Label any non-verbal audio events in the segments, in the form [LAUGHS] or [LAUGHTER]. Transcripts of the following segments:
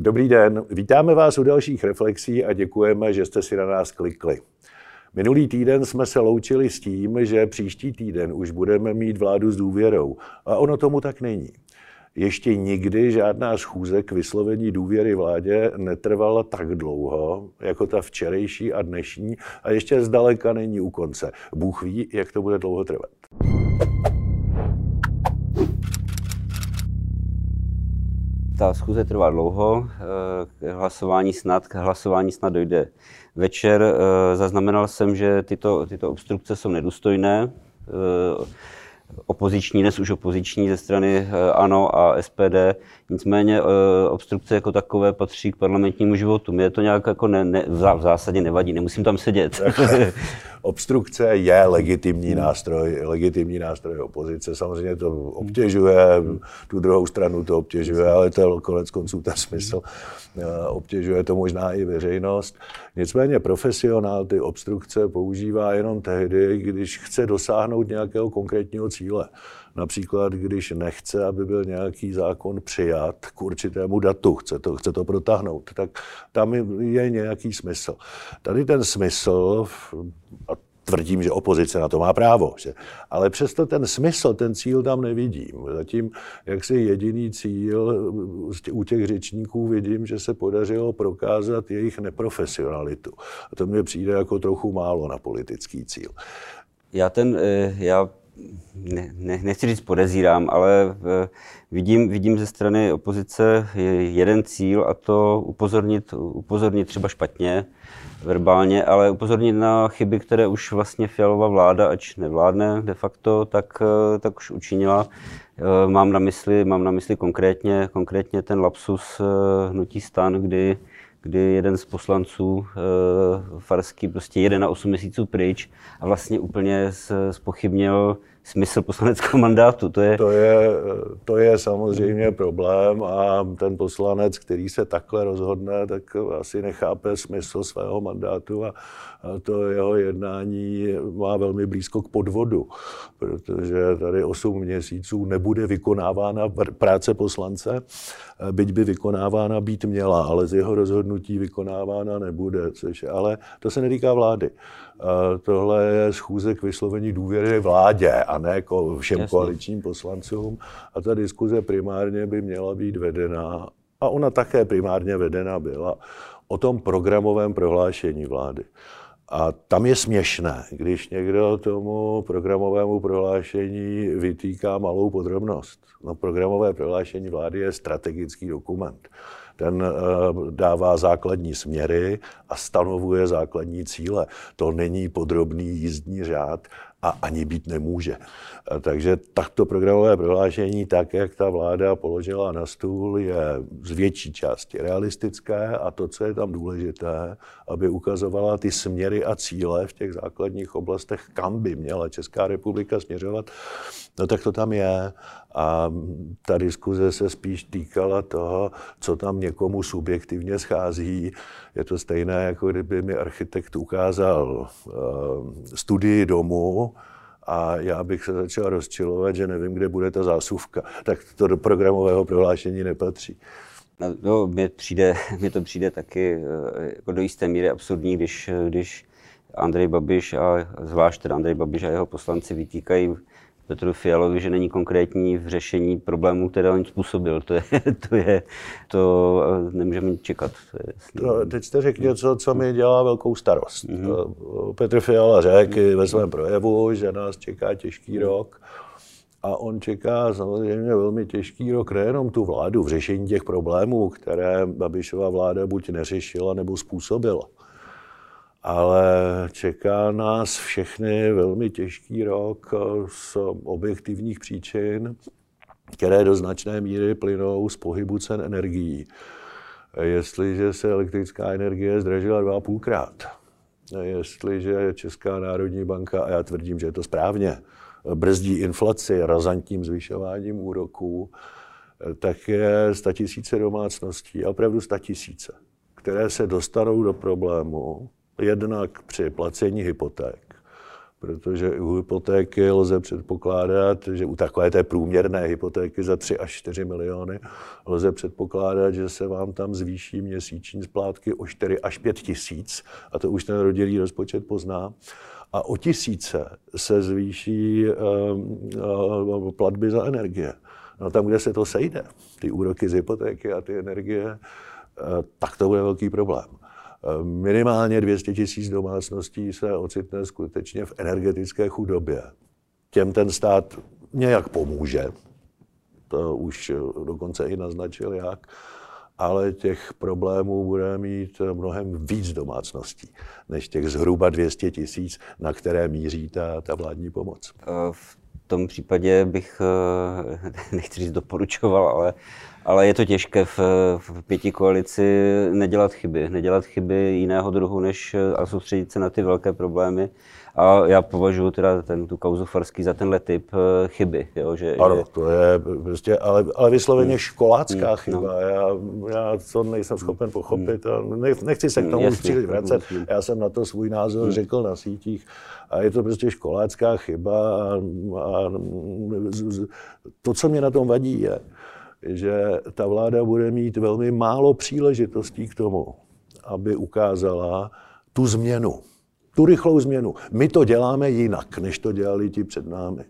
Dobrý den, vítáme vás u dalších reflexí a děkujeme, že jste si na nás klikli. Minulý týden jsme se loučili s tím, že příští týden už budeme mít vládu s důvěrou. A ono tomu tak není. Ještě nikdy žádná schůze k vyslovení důvěry vládě netrvala tak dlouho, jako ta včerejší a dnešní, a ještě zdaleka není u konce. Bůh ví, jak to bude dlouho trvat. Ta schůze trvá dlouho, k hlasování snad, k hlasování snad dojde večer. Zaznamenal jsem, že tyto, tyto obstrukce jsou nedůstojné opoziční, dnes už opoziční ze strany eh, ANO a SPD. Nicméně eh, obstrukce jako takové patří k parlamentnímu životu. Mě to nějak jako ne, ne, v zásadě nevadí, nemusím tam sedět. [LAUGHS] obstrukce je legitimní nástroj, legitimní nástroj opozice. Samozřejmě to obtěžuje, tu druhou stranu to obtěžuje, ale to je konec konců ten smysl. Eh, obtěžuje to možná i veřejnost. Nicméně profesionál ty obstrukce používá jenom tehdy, když chce dosáhnout nějakého konkrétního cíle. Například, když nechce, aby byl nějaký zákon přijat k určitému datu, chce to, chce to protáhnout, tak tam je nějaký smysl. Tady ten smysl, a tvrdím, že opozice na to má právo, že, ale přesto ten smysl, ten cíl tam nevidím. Zatím, jak si jediný cíl u těch řečníků vidím, že se podařilo prokázat jejich neprofesionalitu. A to mně přijde jako trochu málo na politický cíl. Já ten, eh, já ne, ne, nechci říct podezírám, ale eh, vidím, vidím ze strany opozice jeden cíl a to upozornit, upozornit třeba špatně, verbálně, ale upozornit na chyby, které už vlastně Fialová vláda, ač nevládne de facto, tak, eh, tak už učinila. Eh, mám na mysli, mám na mysli konkrétně, konkrétně ten lapsus hnutí stan, kdy kdy jeden z poslanců e, Farský prostě jede na 8 měsíců pryč a vlastně úplně spochybnil smysl poslaneckého [LAUGHS] mandátu. To je... To, je, to je samozřejmě problém a ten poslanec, který se takhle rozhodne, tak asi nechápe smysl svého mandátu a, a to jeho jednání má velmi blízko k podvodu, protože tady 8 měsíců nebude vykonávána práce poslance, byť by vykonávána být měla, ale z jeho rozhodnutí vykonávána nebude, což ale to se netýká vlády. Tohle je schůze k vyslovení důvěry vládě a ne ko všem Jasně. koaličním poslancům. A ta diskuze primárně by měla být vedena, a ona také primárně vedena byla, o tom programovém prohlášení vlády. A tam je směšné, když někdo tomu programovému prohlášení vytýká malou podrobnost. No, programové prohlášení vlády je strategický dokument. Ten eh, dává základní směry a stanovuje základní cíle. To není podrobný jízdní řád, a ani být nemůže. Takže takto programové prohlášení, tak jak ta vláda položila na stůl, je z větší části realistické a to, co je tam důležité, aby ukazovala ty směry a cíle v těch základních oblastech, kam by měla Česká republika směřovat, no tak to tam je. A ta diskuze se spíš týkala toho, co tam někomu subjektivně schází. Je to stejné, jako kdyby mi architekt ukázal uh, studii domu, a já bych se začal rozčilovat, že nevím, kde bude ta zásuvka. Tak to do programového prohlášení nepatří. No, no mně, přijde, [LAUGHS] mně to přijde taky eh, jako do jisté míry absurdní, když, když Andrej Babiš a zvlášť Andrej Babiš a jeho poslanci vytýkají Petru Fialovi, že není konkrétní v řešení problémů, které on způsobil. To je, [LAUGHS] to je, to nemůžeme čekat. To je no, teď jste řekl něco, co mi dělá velkou starost. Mm-hmm. Petr Fiala řekl ve svém projevu, že nás čeká těžký rok. A on čeká samozřejmě velmi těžký rok, nejenom tu vládu v řešení těch problémů, které Babišova vláda buď neřešila nebo způsobila ale čeká nás všechny velmi těžký rok z objektivních příčin, které do značné míry plynou z pohybu cen energií. Jestliže se elektrická energie zdražila dva a půlkrát, jestliže Česká národní banka, a já tvrdím, že je to správně, brzdí inflaci razantním zvyšováním úroků, tak je tisíce domácností, opravdu tisíce, které se dostanou do problému, jednak při placení hypoték, protože u hypotéky lze předpokládat, že u takové té průměrné hypotéky za 3 až 4 miliony lze předpokládat, že se vám tam zvýší měsíční splátky o 4 až 5 tisíc a to už ten rodilý rozpočet pozná a o tisíce se zvýší uh, uh, platby za energie. No tam, kde se to sejde, ty úroky z hypotéky a ty energie, uh, tak to bude velký problém. Minimálně 200 tisíc domácností se ocitne skutečně v energetické chudobě. Těm ten stát nějak pomůže, to už dokonce i naznačil jak, ale těch problémů bude mít mnohem víc domácností, než těch zhruba 200 tisíc, na které míří ta, ta vládní pomoc. V tom případě bych, eh, [LAUGHS] nechci říct doporučoval, ale, ale je to těžké v, v pěti koalici nedělat chyby. Nedělat chyby jiného druhu, než a soustředit se na ty velké problémy. A já považuji teda ten, tu kauzu Farský za tenhle typ eh, chyby. Jo, že, ano, že... to je prostě, ale, ale vysloveně hmm. školácká hmm. chyba. No. Já, já to nejsem schopen pochopit a nechci se k tomu už příliš vracet. Já jsem na to svůj názor hmm. řekl na sítích a je to prostě školácká chyba a, a to, co mě na tom vadí, je, že ta vláda bude mít velmi málo příležitostí k tomu, aby ukázala tu změnu tu rychlou změnu. My to děláme jinak, než to dělali ti před námi.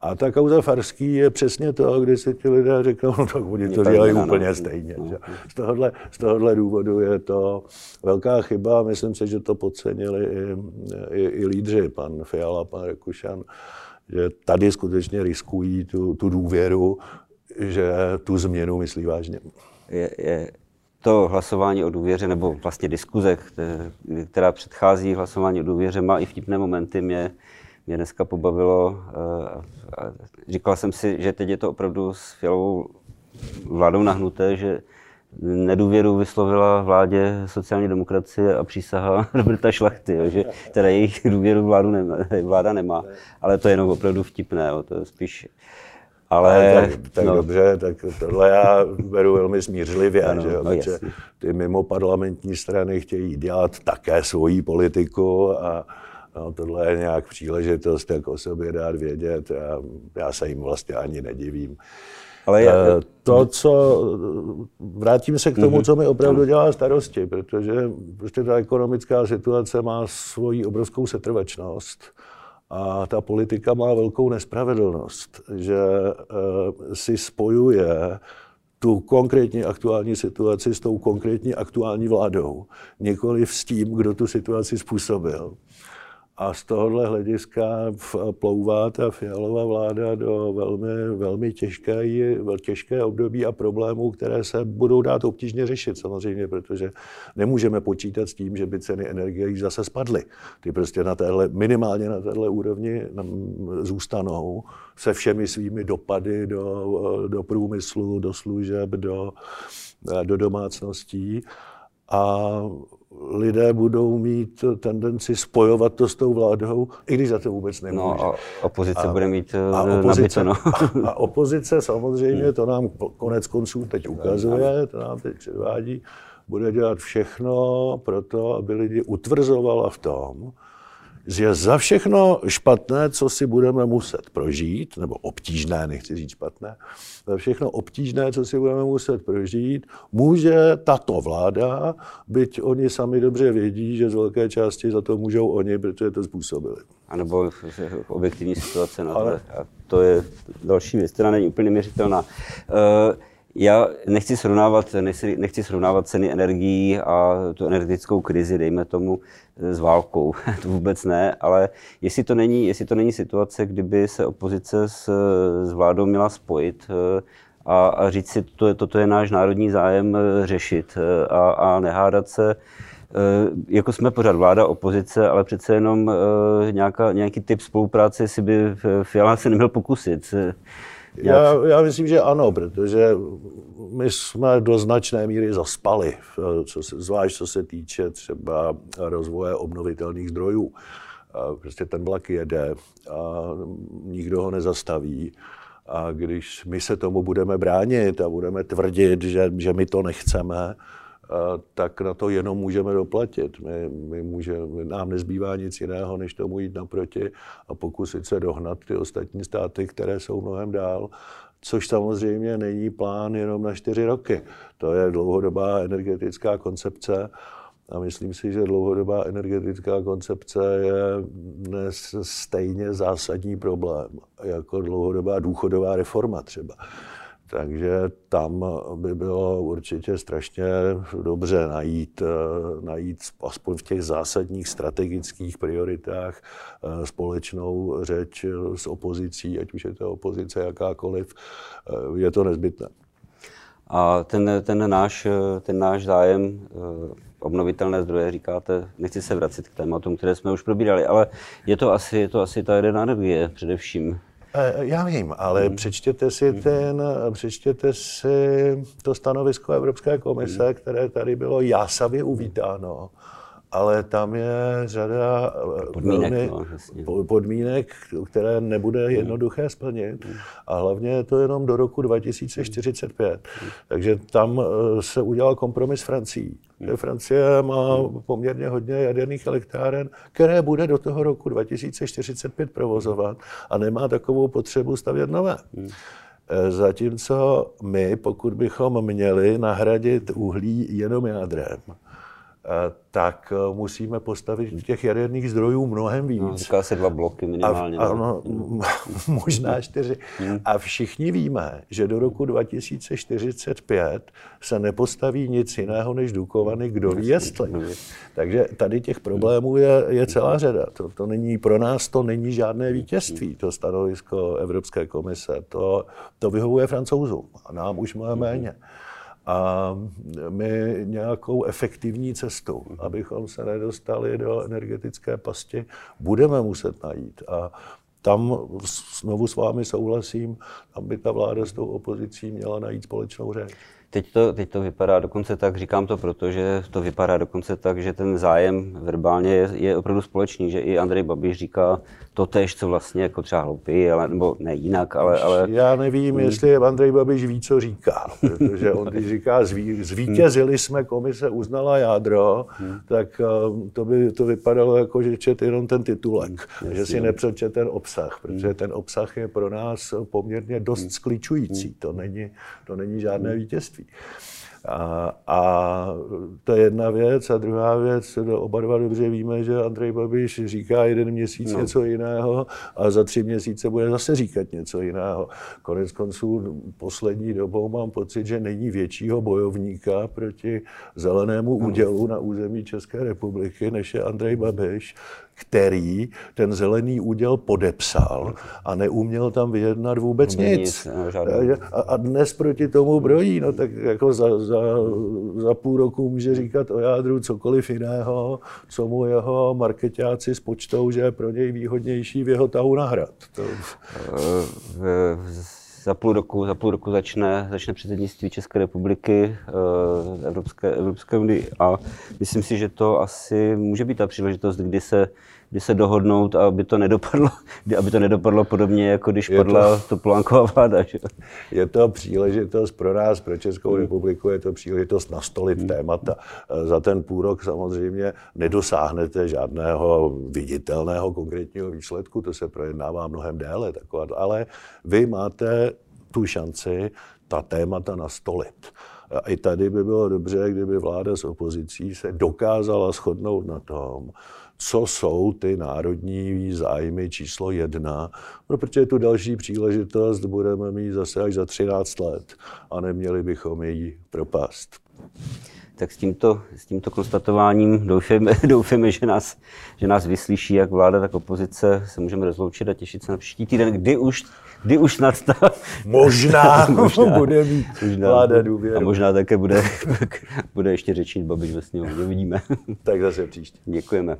A ta kauza Farský je přesně to, kdy si ti lidé řeknou, no tak oni to dělají úplně stejně. Že? Z, tohohle, z tohohle důvodu je to velká chyba. Myslím si, že to podcenili i, i, i lídři, pan Fiala, pan Rekušan, že tady skutečně riskují tu, tu důvěru, že tu změnu myslí vážně. Je, je, to hlasování o důvěře, nebo vlastně diskuze, která předchází hlasování o důvěře, má i vtipné momenty. Mě, mě dneska pobavilo, eh, říkal jsem si, že teď je to opravdu s fialovou vládou nahnuté, že nedůvěru vyslovila vládě sociální demokracie a přísaha [LAUGHS] Roberta Šlachty, jo, že teda jejich důvěru vládu nemá, vláda nemá. Ale to je jenom opravdu vtipné, jo, to je spíš ale, ale tak, tak no. dobře, tak tohle já beru velmi smířlivě, ano, že jo, no, že ty mimo parlamentní strany chtějí dělat také svoji politiku a no, tohle je nějak příležitost, jak o sobě dát vědět. Já, já se jim vlastně ani nedivím. Ale je, eh, to, co, vrátím se k tomu, mm-hmm. co mi opravdu dělá starosti, protože prostě ta ekonomická situace má svoji obrovskou setrvačnost a ta politika má velkou nespravedlnost, že eh, si spojuje tu konkrétní aktuální situaci s tou konkrétní aktuální vládou, nikoli s tím, kdo tu situaci způsobil. A z tohohle hlediska plouvá ta fialová vláda do velmi, velmi těžké, těžké období a problémů, které se budou dát obtížně řešit samozřejmě, protože nemůžeme počítat s tím, že by ceny energie zase spadly. Ty prostě na téhle, minimálně na téhle úrovni zůstanou se všemi svými dopady do, do průmyslu, do služeb, do, do domácností. A lidé budou mít tendenci spojovat to s tou vládou, i když za to vůbec nemůže. No a opozice a, bude mít a eh, opozice, no. [LAUGHS] a, a opozice samozřejmě, to nám konec konců teď ukazuje, to nám teď předvádí, bude dělat všechno pro to, aby lidi utvrzovala v tom, že za všechno špatné, co si budeme muset prožít, nebo obtížné, nechci říct špatné, za všechno obtížné, co si budeme muset prožít, může tato vláda, byť oni sami dobře vědí, že z velké části za to můžou oni, protože to způsobili. A nebo objektivní situace na Ale... to. A to je další věc, která není úplně měřitelná. Uh, já nechci srovnávat, nechci, srovnávat ceny energií a tu energetickou krizi, dejme tomu, s válkou. [LAUGHS] to vůbec ne, ale jestli to není, jestli to není situace, kdyby se opozice s, s vládou měla spojit eh, a, a říct si, toto, toto je náš národní zájem eh, řešit eh, a, a nehádat se, jako jsme pořád vláda, opozice, ale přece jenom nějaká, nějaký typ spolupráce si by Fiala se neměl pokusit. Já, já myslím, že ano, protože my jsme do značné míry zaspali, co se, zvlášť co se týče třeba rozvoje obnovitelných zdrojů. Prostě ten vlak jede a nikdo ho nezastaví. A když my se tomu budeme bránit a budeme tvrdit, že, že my to nechceme, tak na to jenom můžeme doplatit. My, my můžeme, nám nezbývá nic jiného, než tomu jít naproti a pokusit se dohnat ty ostatní státy, které jsou mnohem dál což samozřejmě není plán jenom na čtyři roky. To je dlouhodobá energetická koncepce a myslím si, že dlouhodobá energetická koncepce je dnes stejně zásadní problém jako dlouhodobá důchodová reforma třeba. Takže tam by bylo určitě strašně dobře najít, najít aspoň v těch zásadních strategických prioritách eh, společnou řeč s opozicí, ať už je to opozice jakákoliv. Eh, je to nezbytné. A ten, ten, náš, ten náš zájem eh, obnovitelné zdroje, říkáte, nechci se vracet k tématům, které jsme už probírali, ale je to asi, je to asi ta jedna energie především. Eh, já vím, ale hmm. přečtěte si hmm. ten, přečtěte si to stanovisko Evropské komise, hmm. které tady bylo jásavě uvítáno ale tam je řada eh, podmínek, velmi, no, podmínek, které nebude hmm. jednoduché splnit. Hmm. A hlavně je to jenom do roku 2045. Hmm. Takže tam eh, se udělal kompromis Francií. Hmm. Francie má poměrně hodně jaderných elektráren, které bude do toho roku 2045 provozovat a nemá takovou potřebu stavět nové. Eh, zatímco my, pokud bychom měli nahradit uhlí jenom jádrem, tak eh, musíme postavit těch jaderných zdrojů mnohem víc. No, říká se dva bloky minimálně. A, ano, [LAUGHS] možná čtyři. Hmm. A všichni víme, že do roku 2045 se nepostaví nic jiného než Dukovany, kdo ví jestli. Takže tady těch problémů je, je celá řada. To, to není, pro nás to není žádné vítězství, to stanovisko Evropské komise. To, to vyhovuje francouzům a nám už mnohem méně. A my nějakou efektivní cestu, abychom se nedostali do energetické pasti, budeme muset najít. A tam znovu s vámi souhlasím, tam by ta vláda s tou opozicí měla najít společnou řeč. Teď to, teď to vypadá dokonce tak, říkám to proto, že to vypadá dokonce tak, že ten zájem verbálně je, je opravdu společný, že i Andrej Babiš říká to tež, co vlastně jako třeba hloupý, ale, nebo ne jinak, ale, ale... Já nevím, hmm. jestli Andrej Babiš ví, co říká, protože on když říká, zví, zvítězili jsme, komise uznala jádro, hmm. tak um, to by to vypadalo jako, že čet jenom ten titulek, hmm. že si nepřečet ten obsah, protože hmm. ten obsah je pro nás poměrně dost hmm. skličující, to není, to není žádné hmm. vítězství školství. A, a to je jedna věc. A druhá věc, no, oba dva dobře víme, že Andrej Babiš říká jeden měsíc no. něco jiného a za tři měsíce bude zase říkat něco jiného. Konec konců poslední dobou mám pocit, že není většího bojovníka proti zelenému údělu na území České republiky, než je Andrej Babiš který ten zelený úděl podepsal a neuměl tam vyjednat vůbec nic. nic. A, a dnes proti tomu brojí, no tak jako za, za, za půl roku může říkat o jádru cokoliv jiného, co mu jeho marketáci spočtou, že je pro něj výhodnější v jeho tahu na hrad. To... Za půl roku, za půl roku začne, začne předsednictví České republiky eh, Evropské, Evropské unii. A myslím si, že to asi může být ta příležitost, kdy se, kdy se dohodnout, aby to nedopadlo, [LAUGHS] aby to nedopadlo podobně, jako když je padla to, Topolánková vláda. Že? Je to příležitost pro nás, pro Českou republiku, je to příležitost nastolit hmm. témata. Eh, za ten půl rok samozřejmě nedosáhnete žádného viditelného konkrétního výsledku, to se projednává mnohem déle, takové, ale vy máte tu šanci ta témata nastolit. A i tady by bylo dobře, kdyby vláda s opozicí se dokázala shodnout na tom, co jsou ty národní zájmy číslo jedna, no, protože tu další příležitost budeme mít zase až za 13 let a neměli bychom ji propast. Tak s tímto, s tímto konstatováním doufáme, [LAUGHS] doufáme že, nás, že nás vyslyší jak vláda, tak opozice. Se můžeme rozloučit a těšit se na příští týden, kdy už kdy už snad ta... Možná, [LAUGHS] možná bude mít možná, vláda důvěru. A možná také bude, [LAUGHS] bude ještě řečnit Babiš ve sněmovně, uvidíme. Tak zase příště. Děkujeme.